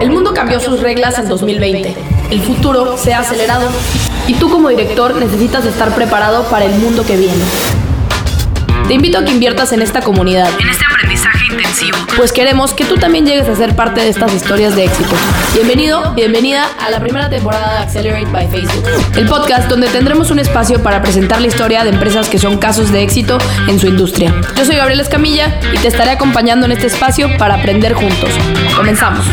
El mundo cambió sus reglas en 2020. El futuro se ha acelerado y tú como director necesitas estar preparado para el mundo que viene. Te invito a que inviertas en esta comunidad, en este aprendizaje intensivo, pues queremos que tú también llegues a ser parte de estas historias de éxito. Bienvenido, bienvenida a la primera temporada de Accelerate by Facebook, el podcast donde tendremos un espacio para presentar la historia de empresas que son casos de éxito en su industria. Yo soy Gabriel Escamilla y te estaré acompañando en este espacio para aprender juntos. Comenzamos.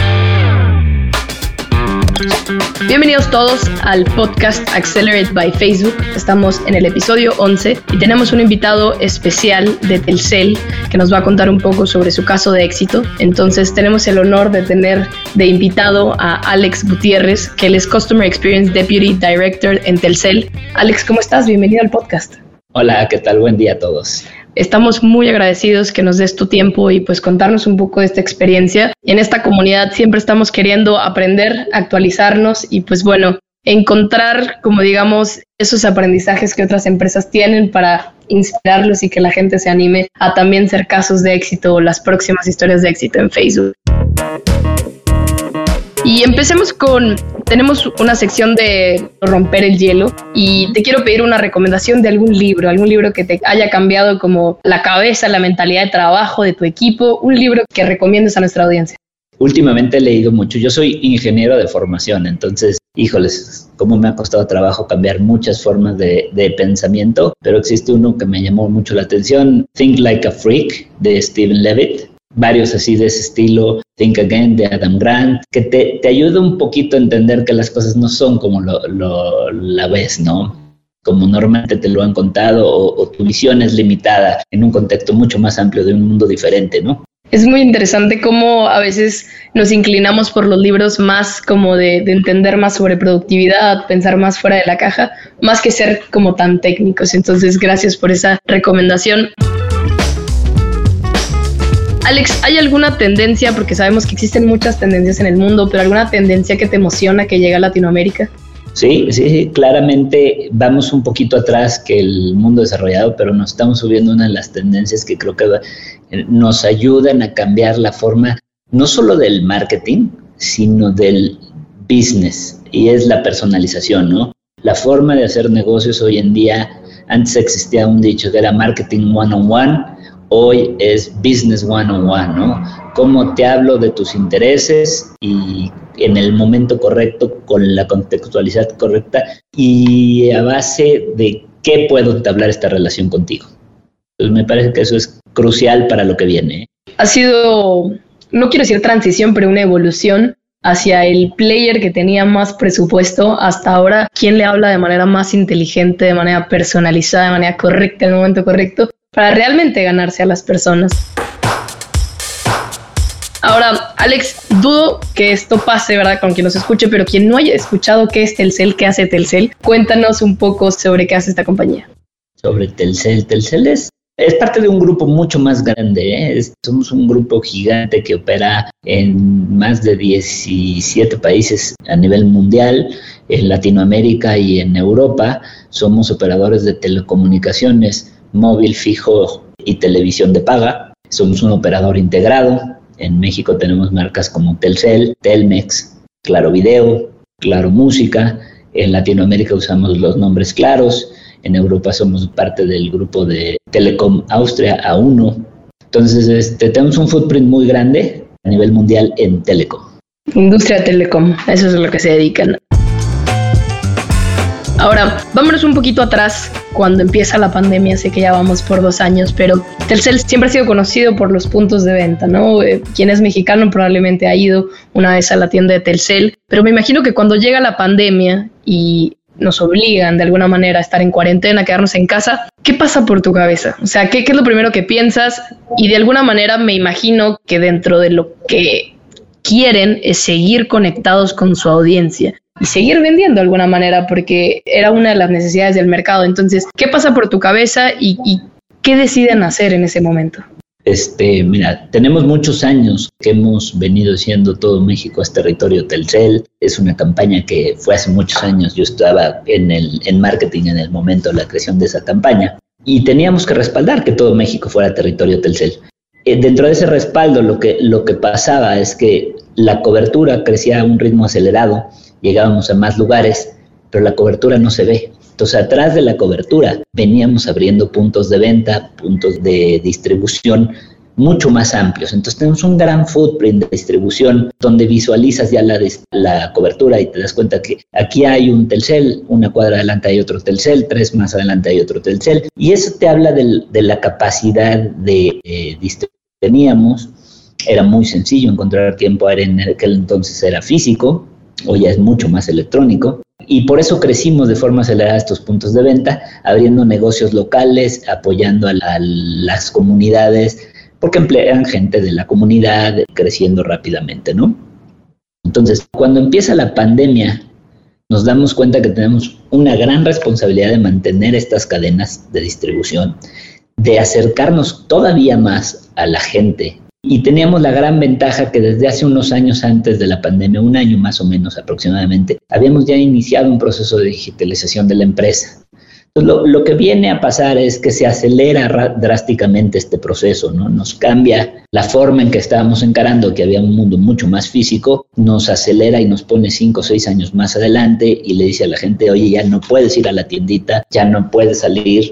Bienvenidos todos al podcast Accelerate by Facebook. Estamos en el episodio 11 y tenemos un invitado especial de Telcel que nos va a contar un poco sobre su caso de éxito. Entonces tenemos el honor de tener de invitado a Alex Gutiérrez, que él es Customer Experience Deputy Director en Telcel. Alex, ¿cómo estás? Bienvenido al podcast. Hola, ¿qué tal? Buen día a todos. Estamos muy agradecidos que nos des tu tiempo y pues contarnos un poco de esta experiencia. En esta comunidad siempre estamos queriendo aprender, actualizarnos y pues bueno, encontrar, como digamos, esos aprendizajes que otras empresas tienen para inspirarlos y que la gente se anime a también ser casos de éxito o las próximas historias de éxito en Facebook. Y empecemos con, tenemos una sección de romper el hielo y te quiero pedir una recomendación de algún libro, algún libro que te haya cambiado como la cabeza, la mentalidad de trabajo de tu equipo, un libro que recomiendes a nuestra audiencia. Últimamente he leído mucho, yo soy ingeniero de formación, entonces, híjoles, cómo me ha costado trabajo cambiar muchas formas de, de pensamiento, pero existe uno que me llamó mucho la atención, Think Like a Freak, de Stephen Levitt varios así de ese estilo, Think Again de Adam Grant, que te, te ayuda un poquito a entender que las cosas no son como lo, lo la ves, ¿no? Como normalmente te lo han contado, o, tu visión es limitada en un contexto mucho más amplio de un mundo diferente, ¿no? Es muy interesante cómo a veces nos inclinamos por los libros más como de, entender más sobre productividad, pensar más fuera de la caja, más que ser como tan técnicos. Entonces, gracias por esa recomendación. Alex, ¿hay alguna tendencia, porque sabemos que existen muchas tendencias en el mundo, pero alguna tendencia que te emociona que llegue a Latinoamérica? Sí, sí, claramente vamos un poquito atrás que el mundo desarrollado, pero nos estamos subiendo una de las tendencias que creo que nos ayudan a cambiar la forma no solo del marketing, sino del business, y es la personalización, ¿no? La forma de hacer negocios hoy en día, antes existía un dicho que era marketing one on one, hoy es business one on one, ¿no? Cómo te hablo de tus intereses y en el momento correcto, con la contextualidad correcta y a base de qué puedo entablar esta relación contigo. Entonces me parece que eso es crucial para lo que viene. ¿eh? Ha sido, no quiero decir transición, pero una evolución hacia el player que tenía más presupuesto hasta ahora, quien le habla de manera más inteligente, de manera personalizada, de manera correcta, en el momento correcto, para realmente ganarse a las personas. Ahora, Alex, dudo que esto pase, ¿verdad? Con quien nos escuche, pero quien no haya escuchado qué es Telcel, qué hace Telcel, cuéntanos un poco sobre qué hace esta compañía. Sobre Telcel, Telcel es, es parte de un grupo mucho más grande. ¿eh? somos un grupo gigante que opera en más de 17 países a nivel mundial, en Latinoamérica y en Europa. Somos operadores de telecomunicaciones móvil fijo y televisión de paga. Somos un operador integrado. En México tenemos marcas como Telcel, Telmex, Claro Video, Claro Música. En Latinoamérica usamos los nombres claros. En Europa somos parte del grupo de Telecom Austria A1. Entonces, este, tenemos un footprint muy grande a nivel mundial en telecom. Industria telecom, eso es a lo que se dedican. Ahora, vámonos un poquito atrás cuando empieza la pandemia, sé que ya vamos por dos años, pero Telcel siempre ha sido conocido por los puntos de venta, ¿no? Eh, quien es mexicano probablemente ha ido una vez a la tienda de Telcel, pero me imagino que cuando llega la pandemia y nos obligan de alguna manera a estar en cuarentena, a quedarnos en casa, ¿qué pasa por tu cabeza? O sea, ¿qué, ¿qué es lo primero que piensas? Y de alguna manera me imagino que dentro de lo que quieren es seguir conectados con su audiencia seguir vendiendo de alguna manera, porque era una de las necesidades del mercado. Entonces, ¿qué pasa por tu cabeza y, y qué deciden hacer en ese momento? Este, mira, tenemos muchos años que hemos venido siendo todo México es territorio Telcel. Es una campaña que fue hace muchos años. Yo estaba en el en marketing en el momento de la creación de esa campaña y teníamos que respaldar que todo México fuera territorio Telcel. Eh, dentro de ese respaldo, lo que lo que pasaba es que la cobertura crecía a un ritmo acelerado, llegábamos a más lugares, pero la cobertura no se ve. Entonces, atrás de la cobertura veníamos abriendo puntos de venta, puntos de distribución mucho más amplios. Entonces tenemos un gran footprint de distribución donde visualizas ya la, la cobertura y te das cuenta que aquí hay un Telcel, una cuadra adelante hay otro Telcel, tres más adelante hay otro Telcel. Y eso te habla de la capacidad de eh, distribución que teníamos. Era muy sencillo encontrar tiempo aéreo en aquel entonces era físico, hoy ya es mucho más electrónico. Y por eso crecimos de forma acelerada estos puntos de venta, abriendo negocios locales, apoyando a, las comunidades, porque emplean gente de la comunidad, creciendo rápidamente, ¿no? Entonces, cuando empieza la pandemia, nos damos cuenta que tenemos una gran responsabilidad de mantener estas cadenas de distribución, de acercarnos todavía más a la gente y teníamos la gran ventaja que desde hace unos años antes de la pandemia, un año más o menos aproximadamente, habíamos ya iniciado un proceso de digitalización de la empresa. Lo, lo, que viene a pasar es que se acelera drásticamente este proceso, ¿no? Nos cambia la forma en que estábamos encarando, que había un mundo mucho más físico, nos acelera y nos pone cinco o seis años más adelante y le dice a la gente, oye, ya no puedes ir a la tiendita, ya no puedes salir,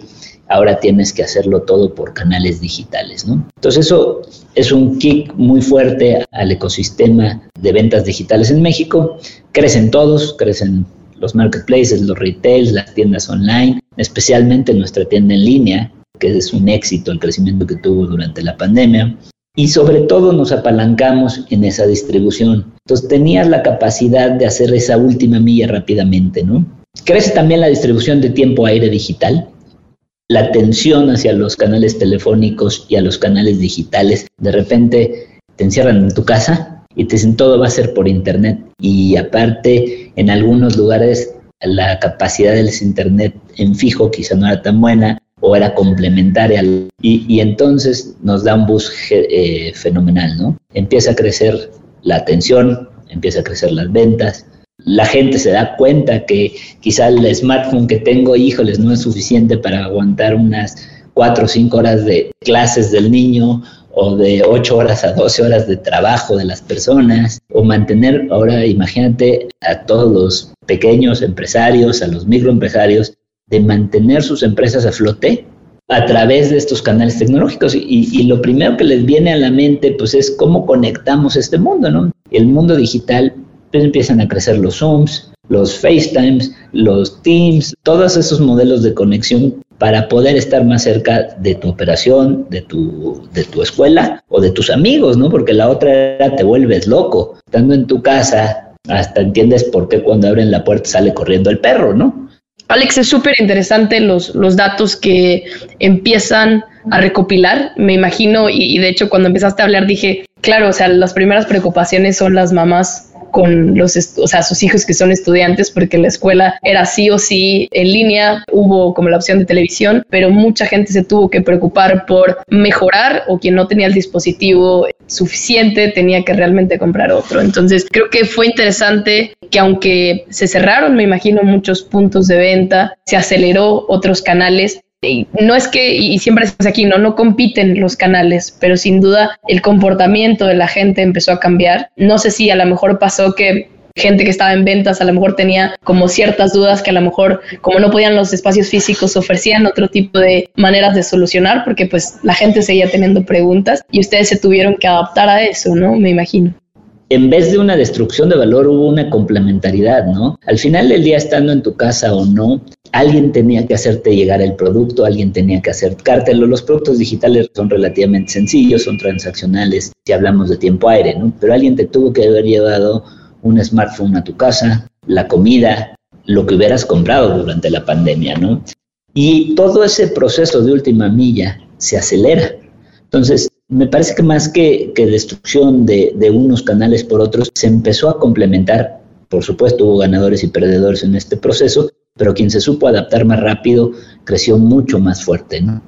ahora tienes que hacerlo todo por canales digitales, ¿no? Entonces eso es un kick muy fuerte al ecosistema de ventas digitales en México. Crecen todos, crecen los marketplaces, los retails, las tiendas online, especialmente nuestra tienda en línea, que es un éxito el crecimiento que tuvo durante la pandemia. Y sobre todo nos apalancamos en esa distribución. Entonces tenías la capacidad de hacer esa última milla rápidamente, ¿no? Crece también la distribución de tiempo aire digital, la atención hacia los canales telefónicos y a los canales digitales. De repente te encierran en tu casa y te dicen todo va a ser por internet. Y aparte, en algunos lugares la capacidad del internet en fijo quizá no era tan buena o era complementaria. Y, entonces nos da un bus eh, fenomenal, ¿no? Empieza a crecer la atención, empieza a crecer las ventas, la gente se da cuenta que quizá el smartphone que tengo, híjoles, no es suficiente para aguantar unas cuatro o cinco horas de clases del niño o de ocho horas a doce horas de trabajo de las personas, o mantener, ahora imagínate a todos los pequeños empresarios, a los microempresarios, de mantener sus empresas a flote a través de estos canales tecnológicos. Y, y, lo primero que les viene a la mente, pues es cómo conectamos este mundo, ¿no? El mundo digital empiezan a crecer los Zooms, los FaceTimes, los Teams, todos esos modelos de conexión para poder estar más cerca de tu operación, de tu, de tu escuela o de tus amigos, ¿no? Porque la otra era te vuelves loco. Estando en tu casa, hasta entiendes por qué cuando abren la puerta sale corriendo el perro, ¿no? Alex, es súper interesante los, los datos que empiezan a recopilar, me imagino, y, y de hecho cuando empezaste a hablar dije, claro, o sea, las primeras preocupaciones son las mamás con los, o sea, sus hijos que son estudiantes, porque la escuela era sí o sí en línea, hubo como la opción de televisión, pero mucha gente se tuvo que preocupar por mejorar o quien no tenía el dispositivo suficiente tenía que realmente comprar otro. Entonces, creo que fue interesante que aunque se cerraron, me imagino, muchos puntos de venta, se aceleró otros canales, no es que, y siempre estamos aquí, no, no compiten los canales, pero sin duda el comportamiento de la gente empezó a cambiar. No sé si a lo mejor pasó que gente que estaba en ventas a lo mejor tenía como ciertas dudas que a lo mejor como no podían los espacios físicos ofrecían otro tipo de maneras de solucionar porque pues la gente seguía teniendo preguntas y ustedes se tuvieron que adaptar a eso, ¿no? Me imagino en vez de una destrucción de valor hubo una complementariedad, ¿no? Al final del día, estando en tu casa o no, alguien tenía que hacerte llegar el producto, alguien tenía que acercártelo. Los productos digitales son relativamente sencillos, son transaccionales, si hablamos de tiempo aire, ¿no? Pero alguien te tuvo que haber llevado un smartphone a tu casa, la comida, lo que hubieras comprado durante la pandemia, ¿no? Y todo ese proceso de última milla se acelera. Entonces, me parece que más que, destrucción de, de, unos canales por otros, se empezó a complementar. Por supuesto, hubo ganadores y perdedores en este proceso, pero quien se supo adaptar más rápido creció mucho más fuerte, ¿no?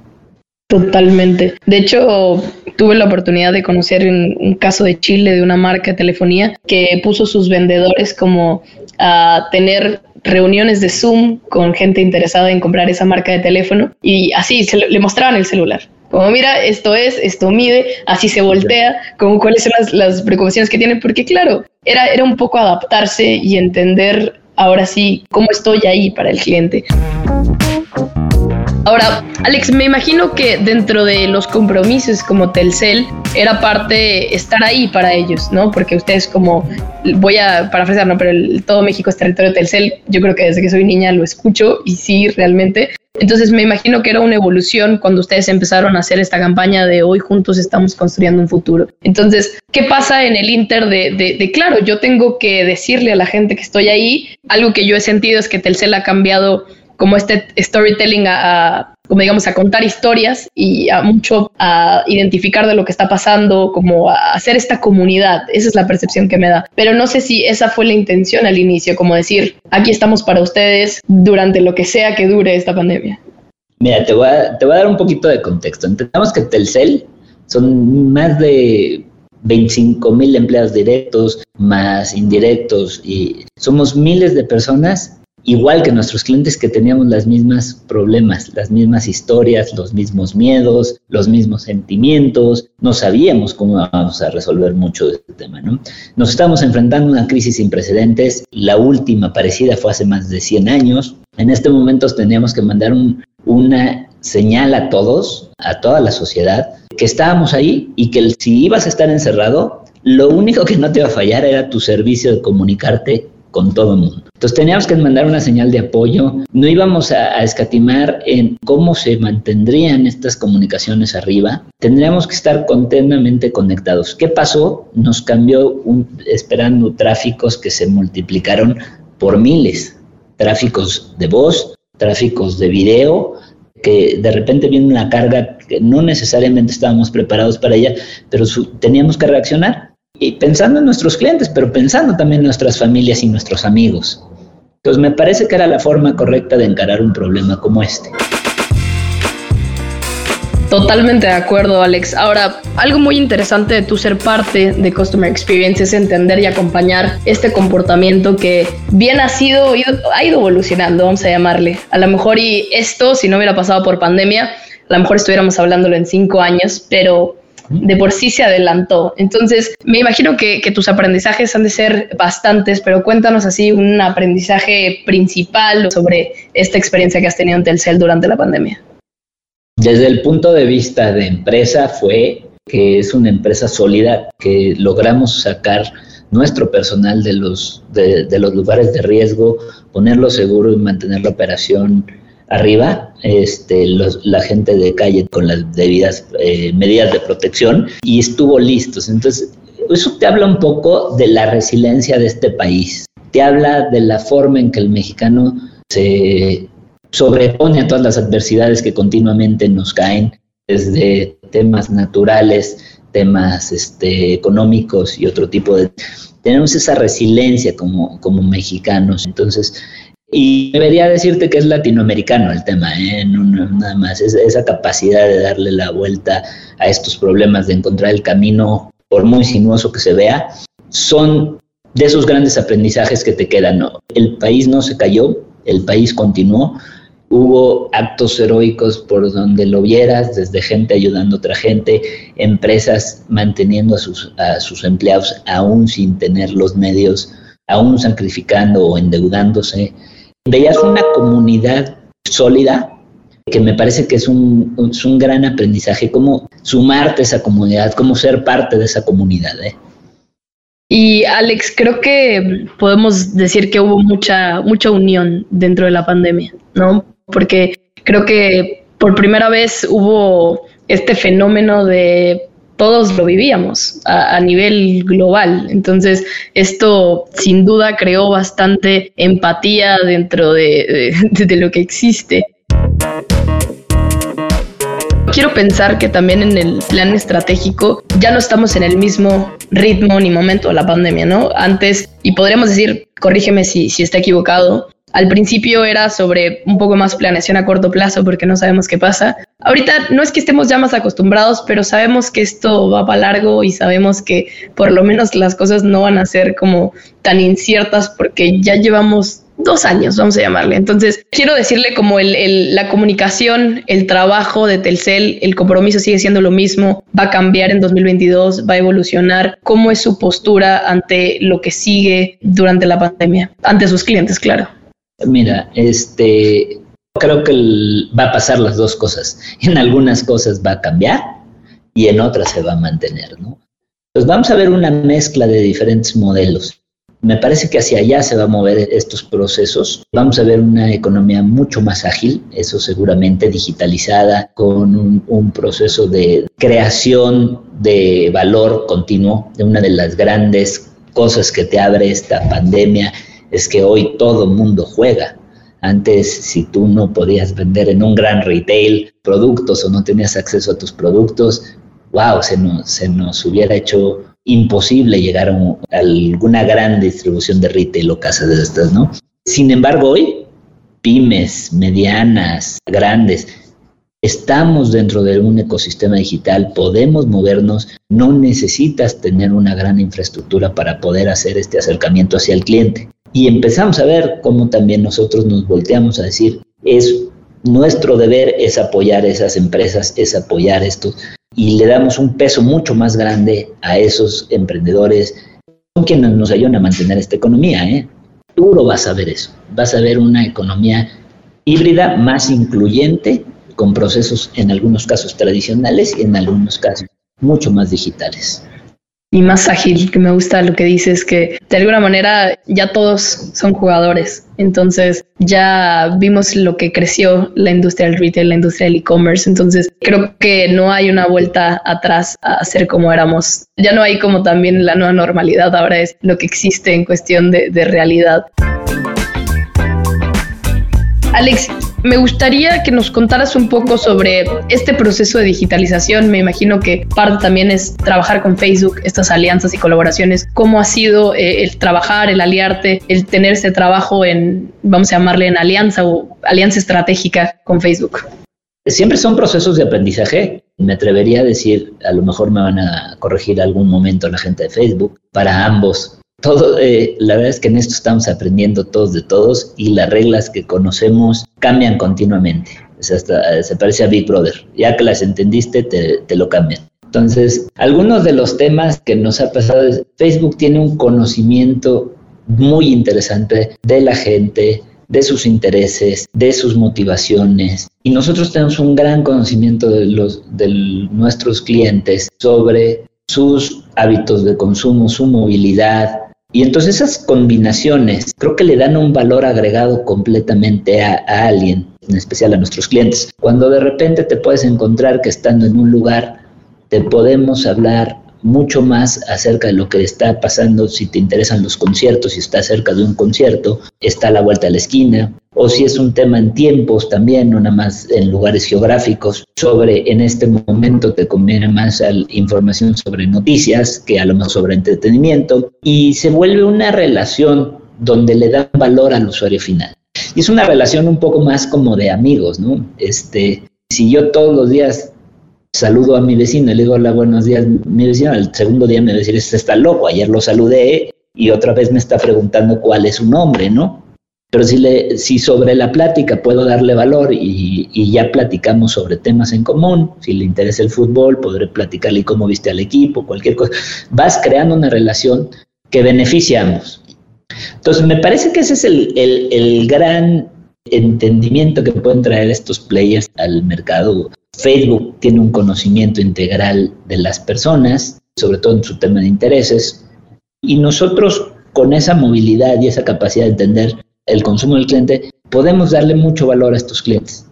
Totalmente. De hecho, tuve la oportunidad de conocer un, un, caso de Chile de una marca de telefonía que puso sus vendedores como a tener reuniones de Zoom con gente interesada en comprar esa marca de teléfono y así le, mostraban el celular como mira, esto es, esto mide, así se voltea, como cuáles son las, las preocupaciones que tiene, porque claro, era, era un poco adaptarse y entender ahora sí cómo estoy ahí para el cliente. Ahora, Alex, me imagino que dentro de los compromisos como Telcel era parte estar ahí para ellos, ¿no? Porque ustedes como, voy a parafrasear, ¿no? Pero todo México es territorio Telcel. Yo creo que desde que soy niña lo escucho y sí, realmente. Entonces me imagino que era una evolución cuando ustedes empezaron a hacer esta campaña de hoy juntos estamos construyendo un futuro. Entonces, ¿qué pasa en el Inter de, de, de, claro, yo tengo que decirle a la gente que estoy ahí? Algo que yo he sentido es que Telcel ha cambiado como este storytelling a, como digamos, a contar historias y a mucho a identificar de lo que está pasando, como a hacer esta comunidad. Esa es la percepción que me da. Pero no sé si esa fue la intención al inicio, como decir, aquí estamos para ustedes durante lo que sea que dure esta pandemia. Mira, te voy a, te voy a dar un poquito de contexto. Entendamos que Telcel son más de 25 mil empleados directos, más indirectos, y somos miles de personas igual que nuestros clientes que teníamos las mismas problemas, las mismas historias, los mismos miedos, los mismos sentimientos, no sabíamos cómo vamos a resolver mucho de este tema, ¿no? Nos estamos enfrentando a una crisis sin precedentes, la última parecida fue hace más de 100 años, en este momento teníamos que mandar una señal a todos, a toda la sociedad, que estábamos ahí y que si ibas a estar encerrado, lo único que no te iba a fallar era tu servicio de comunicarte con todo el mundo. Entonces teníamos que mandar una señal de apoyo, no íbamos a, escatimar en cómo se mantendrían estas comunicaciones arriba, tendríamos que estar continuamente conectados. ¿Qué pasó? Nos cambió esperando tráficos que se multiplicaron por miles, tráficos de voz, tráficos de video, que de repente viene una carga que no necesariamente estábamos preparados para ella, pero teníamos que reaccionar y pensando en nuestros clientes, pero pensando también en nuestras familias y nuestros amigos. Entonces me parece que era la forma correcta de encarar un problema como este. Totalmente de acuerdo, Alex. Ahora, algo muy interesante de tu ser parte de Customer Experience es entender y acompañar este comportamiento que bien ha sido, ha ido evolucionando, vamos a llamarle. A lo mejor y esto, si no hubiera pasado por pandemia, a lo mejor estuviéramos hablándolo en cinco años, pero de por sí se adelantó. Entonces, me imagino que, tus aprendizajes han de ser bastantes, pero cuéntanos así un aprendizaje principal sobre esta experiencia que has tenido en Telcel durante la pandemia. Desde el punto de vista de empresa fue que es una empresa sólida, que logramos sacar nuestro personal de los, de, de los lugares de riesgo, ponerlo seguro y mantener la operación arriba, este, la gente de calle con las debidas eh, medidas de protección y estuvo listos. Entonces, eso te habla un poco de la resiliencia de este país. Te habla de la forma en que el mexicano se sobrepone a todas las adversidades que continuamente nos caen, desde temas naturales, temas este, económicos y otro tipo de... Tenemos esa resiliencia como, como mexicanos. Entonces, y debería decirte que es latinoamericano el tema, ¿eh? nada más, es, esa capacidad de darle la vuelta a estos problemas, de encontrar el camino, por muy sinuoso que se vea, son de esos grandes aprendizajes que te quedan. El país no se cayó, el país continuó, hubo actos heroicos por donde lo vieras, desde gente ayudando a otra gente, empresas manteniendo a sus, a sus empleados aún sin tener los medios, aún sacrificando o endeudándose veías una comunidad sólida que me parece que es un, un gran aprendizaje, cómo sumarte a esa comunidad, cómo ser parte de esa comunidad. ¿eh? Y Alex, creo que podemos decir que hubo mucha, mucha unión dentro de la pandemia, ¿no? Porque creo que por primera vez hubo este fenómeno de todos lo vivíamos a, nivel global. Entonces, esto sin duda creó bastante empatía dentro de, lo que existe. Quiero pensar que también en el plan estratégico ya no estamos en el mismo ritmo ni momento de la pandemia, ¿no? Antes, y podríamos decir, corrígeme si, si está equivocado, al principio era sobre un poco más planeación a corto plazo porque no sabemos qué pasa. Ahorita no es que estemos ya más acostumbrados, pero sabemos que esto va para largo y sabemos que por lo menos las cosas no van a ser como tan inciertas porque ya llevamos dos años, vamos a llamarle. Entonces, quiero decirle como el, la comunicación, el trabajo de Telcel, el compromiso sigue siendo lo mismo, va a cambiar en 2022, va a evolucionar. ¿Cómo es su postura ante lo que sigue durante la pandemia? Ante sus clientes, claro. Mira, este, creo que va a pasar las dos cosas. En algunas cosas va a cambiar y en otras se va a mantener, ¿no? Pues vamos a ver una mezcla de diferentes modelos. Me parece que hacia allá se va a mover estos procesos. Vamos a ver una economía mucho más ágil, eso seguramente digitalizada, con un, proceso de creación de valor continuo. Una de las grandes cosas que te abre esta pandemia es que hoy todo mundo juega. Antes, si tú no podías vender en un gran retail productos o no tenías acceso a tus productos, wow, se nos, hubiera hecho imposible llegar a, alguna gran distribución de retail o casas de estas, ¿no? Sin embargo, hoy, pymes, medianas, grandes, estamos dentro de un ecosistema digital, podemos movernos, no necesitas tener una gran infraestructura para poder hacer este acercamiento hacia el cliente. Y empezamos a ver cómo también nosotros nos volteamos a decir, es nuestro deber es apoyar esas empresas, es apoyar estos y le damos un peso mucho más grande a esos emprendedores, son quienes nos ayudan a mantener esta economía. ¿eh? Duro vas a ver eso, vas a ver una economía híbrida más incluyente, con procesos en algunos casos tradicionales y en algunos casos mucho más digitales y más ágil, que me gusta lo que dices, que de alguna manera ya todos son jugadores. Entonces ya vimos lo que creció la industria del retail, la industria del e-commerce. Entonces creo que no hay una vuelta atrás a ser como éramos. Ya no hay como también la nueva normalidad, ahora es lo que existe en cuestión de, de realidad. Alex, me gustaría que nos contaras un poco sobre este proceso de digitalización. Me imagino que parte también es trabajar con Facebook, estas alianzas y colaboraciones. ¿Cómo ha sido eh, el trabajar, el aliarte, el tener ese trabajo en, vamos a llamarle, en alianza o alianza estratégica con Facebook? Siempre son procesos de aprendizaje. Me atrevería a decir, a lo mejor me van a corregir algún momento la gente de Facebook, para ambos todo, eh, la verdad es que en esto estamos aprendiendo todos de todos y las reglas que conocemos cambian continuamente. se parece a Big Brother. Ya que las entendiste, te, te, lo cambian. Entonces, algunos de los temas que nos ha pasado es, Facebook tiene un conocimiento muy interesante de la gente, de sus intereses, de sus motivaciones. Y nosotros tenemos un gran conocimiento de, los, de nuestros clientes sobre sus hábitos de consumo, su movilidad, y entonces esas combinaciones creo que le dan un valor agregado completamente a, alguien, en especial a nuestros clientes. Cuando de repente te puedes encontrar que estando en un lugar te podemos hablar mucho más acerca de lo que está pasando si te interesan los conciertos, si está cerca de un concierto, está a la vuelta de la esquina, o si es un tema en tiempos también, no nada más en lugares geográficos, sobre en este momento te conviene más información sobre noticias que a lo mejor sobre entretenimiento, y se vuelve una relación donde le dan valor al usuario final. Y es una relación un poco más como de amigos, ¿no? Este, si yo todos los días saludo a mi vecino le digo hola, buenos días, mi vecino, el segundo día me va a decir, este está loco, ayer lo saludé y otra vez me está preguntando cuál es su nombre, ¿no? Pero si, le, si sobre la plática puedo darle valor y, ya platicamos sobre temas en común, si le interesa el fútbol, podré platicarle cómo viste al equipo, cualquier cosa, vas creando una relación que beneficia a ambos. Entonces, me parece que ese es el, el gran entendimiento que pueden traer estos players al mercado Facebook tiene un conocimiento integral de las personas, sobre todo en su tema de intereses, y nosotros con esa movilidad y esa capacidad de entender el consumo del cliente, podemos darle mucho valor a estos clientes.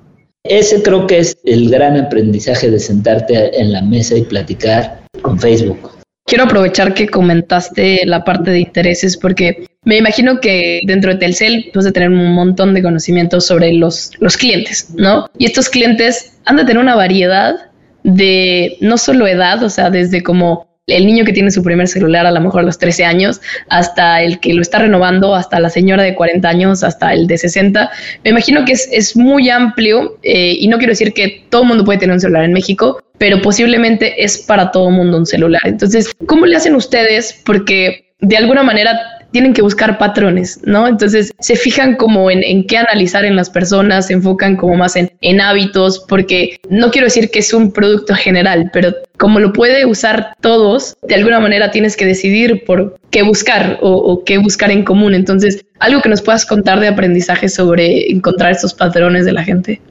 Ese creo que es el gran aprendizaje de sentarte en la mesa y platicar con Facebook. Quiero aprovechar que comentaste la parte de intereses porque me imagino que dentro de Telcel vas tener un montón de conocimientos sobre los, los clientes, ¿no? Y estos clientes han de tener una variedad de no solo edad, o sea, desde como el niño que tiene su primer celular a lo mejor a los 13 años, hasta el que lo está renovando, hasta la señora de 40 años, hasta el de 60. Me imagino que es, es muy amplio eh, y no quiero decir que todo el mundo puede tener un celular en México, pero posiblemente es para todo el mundo un celular. Entonces, ¿cómo le hacen ustedes? Porque de alguna manera tienen que buscar patrones, ¿no? Entonces se fijan como en, qué analizar en las personas, se enfocan como más en, en hábitos, porque no quiero decir que es un producto general, pero como lo puede usar todos, de alguna manera tienes que decidir por qué buscar o, o, qué buscar en común. Entonces, algo que nos puedas contar de aprendizaje sobre encontrar estos patrones de la gente.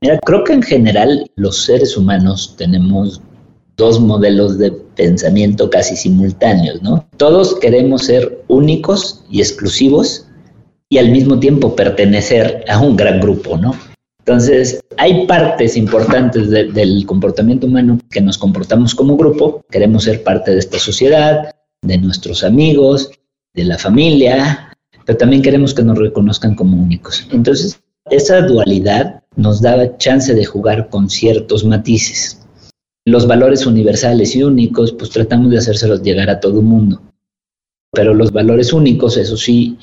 Mira, creo que en general los seres humanos tenemos dos modelos de pensamiento casi simultáneos, ¿no? Todos queremos ser únicos y exclusivos y al mismo tiempo pertenecer a un gran grupo, ¿no? Entonces, hay partes importantes del comportamiento humano que nos comportamos como grupo, queremos ser parte de esta sociedad, de nuestros amigos, de la familia, pero también queremos que nos reconozcan como únicos. Entonces, esa dualidad nos da chance de jugar con ciertos matices los valores universales y únicos, pues tratamos de hacérselos llegar a todo el mundo. Pero los valores únicos, eso sí,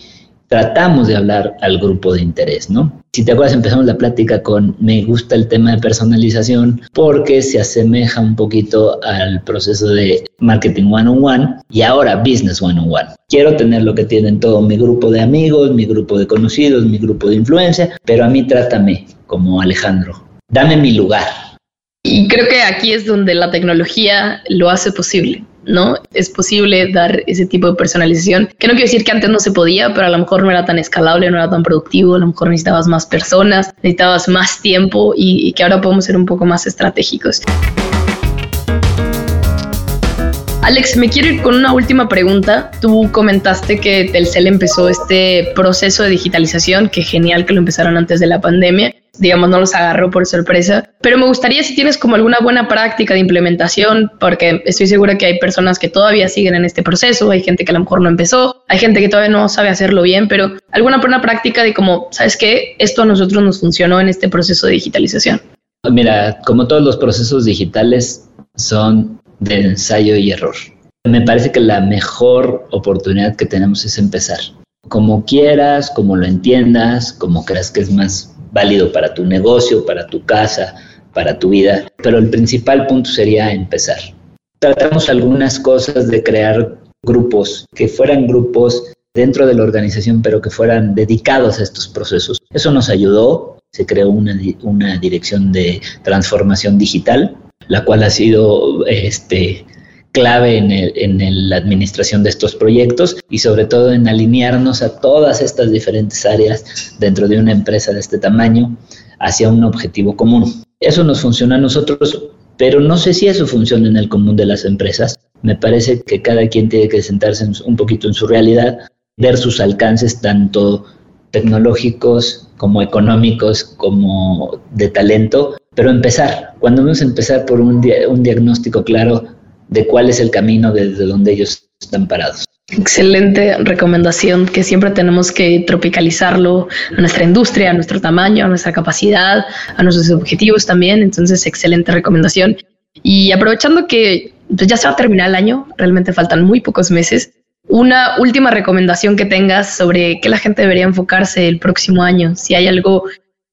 tratamos de hablar al grupo de interés, ¿no? Si te acuerdas, empezamos la plática con me gusta el tema de personalización porque se asemeja un poquito al proceso de marketing one-on-one y ahora business one-on-one. Quiero tener lo que tienen todo mi grupo de amigos, mi grupo de conocidos, mi grupo de influencia, pero a mí trátame como Alejandro. Dame mi lugar, y creo que aquí es donde la tecnología lo hace posible, ¿no? Es posible dar ese tipo de personalización, que no quiero decir que antes no se podía, pero a lo mejor no era tan escalable, no era tan productivo, a lo mejor necesitabas más personas, necesitabas más tiempo y, y que ahora podemos ser un poco más estratégicos. Alex, me quiero ir con una última pregunta. Tú comentaste que Telcel empezó este proceso de digitalización, que genial que lo empezaron antes de la pandemia. Digamos, no los agarró por sorpresa. Pero me gustaría si tienes como alguna buena práctica de implementación, porque estoy segura que hay personas que todavía siguen en este proceso, hay gente que a lo mejor no empezó, hay gente que todavía no sabe hacerlo bien, pero alguna buena práctica de como, ¿sabes qué? Esto a nosotros nos funcionó en este proceso de digitalización. Mira, como todos los procesos digitales son de ensayo y error. Me parece que la mejor oportunidad que tenemos es empezar. Como quieras, como lo entiendas, como creas que es más válido para tu negocio, para tu casa, para tu vida. Pero el principal punto sería empezar. Tratamos algunas cosas de crear grupos, que fueran grupos dentro de la organización, pero que fueran dedicados a estos procesos. Eso nos ayudó, se creó una, una dirección de transformación digital la cual ha sido este, clave en, la administración de estos proyectos y sobre todo en alinearnos a todas estas diferentes áreas dentro de una empresa de este tamaño hacia un objetivo común. Eso nos funciona a nosotros, pero no sé si eso funciona en el común de las empresas. Me parece que cada quien tiene que sentarse un poquito en su realidad, ver sus alcances tanto tecnológicos como económicos como de talento pero empezar, cuando vamos a empezar por un, un diagnóstico claro de cuál es el camino desde donde ellos están parados. Excelente recomendación que siempre tenemos que tropicalizarlo a nuestra industria, a nuestro tamaño, a nuestra capacidad, a nuestros objetivos también. Entonces, excelente recomendación. Y aprovechando que pues, ya se va a terminar el año, realmente faltan muy pocos meses, una última recomendación que tengas sobre qué la gente debería enfocarse el próximo año. Si hay algo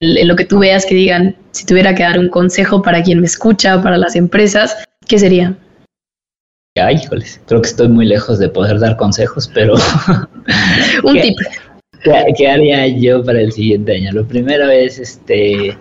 en lo que tú veas que digan, si tuviera que dar un consejo para quien me escucha, para las empresas, ¿qué sería? Ay, híjoles, creo que estoy muy lejos de poder dar consejos, pero... un tip. ¿qué, haría yo para el siguiente año? Lo primero es este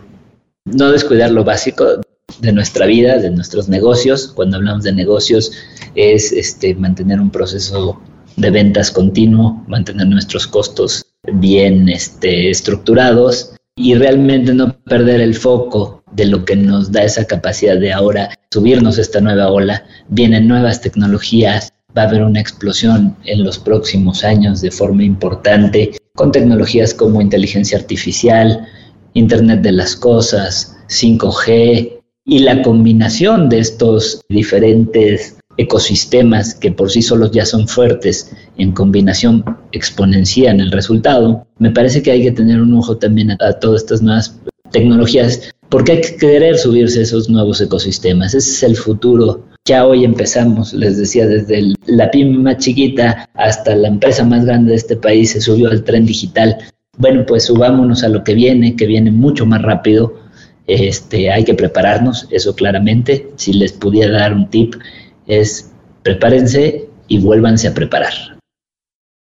no descuidar lo básico de nuestra vida, de nuestros negocios. Cuando hablamos de negocios es este mantener un proceso de ventas continuo, mantener nuestros costos bien este, estructurados, y realmente no perder el foco de lo que nos da esa capacidad de ahora subirnos esta nueva ola. Vienen nuevas tecnologías, va a haber una explosión en los próximos años de forma importante con tecnologías como inteligencia artificial, Internet de las Cosas, 5G y la combinación de estos diferentes ecosistemas que por sí solos ya son fuertes, en combinación exponencian el resultado, me parece que hay que tener un ojo también a, todas estas nuevas tecnologías, porque hay que querer subirse a esos nuevos ecosistemas. Ese es el futuro. Ya hoy empezamos, les decía, desde la pyme más chiquita hasta la empresa más grande de este país se subió al tren digital. Bueno, pues subámonos a lo que viene, que viene mucho más rápido. Este, hay que prepararnos, eso claramente. Si les pudiera dar un tip, es prepárense y vuélvanse a preparar.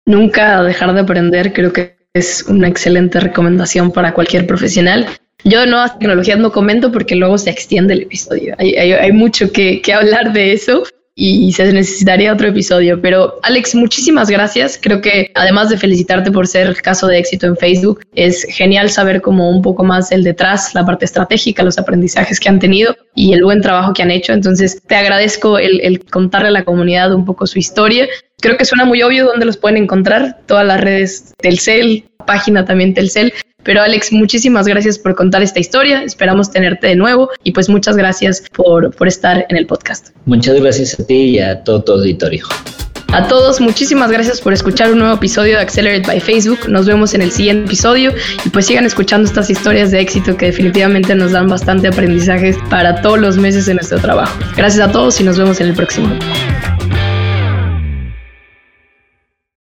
nunca dejar de aprender, creo que es una excelente recomendación para cualquier profesional. Yo nuevas tecnologías no comento porque luego se extiende el episodio. Hay, mucho que, que, hablar de eso, y se necesitaría otro episodio. Pero Alex, muchísimas gracias. Creo que además de felicitarte por ser caso de éxito en Facebook, es genial saber como un poco más el detrás, la parte estratégica, los aprendizajes que han tenido y el buen trabajo que han hecho. Entonces, te agradezco el, el contarle a la comunidad un poco su historia. Creo que suena muy obvio dónde los pueden encontrar, todas las redes Telcel, página también Telcel, pero Alex, muchísimas gracias por contar esta historia. Esperamos tenerte de nuevo y pues muchas gracias por, por estar en el podcast. Muchas gracias a ti y a todo tu auditorio. A todos, muchísimas gracias por escuchar un nuevo episodio de Accelerate by Facebook. Nos vemos en el siguiente episodio y pues sigan escuchando estas historias de éxito que definitivamente nos dan bastante aprendizaje para todos los meses de nuestro trabajo. Gracias a todos y nos vemos en el próximo.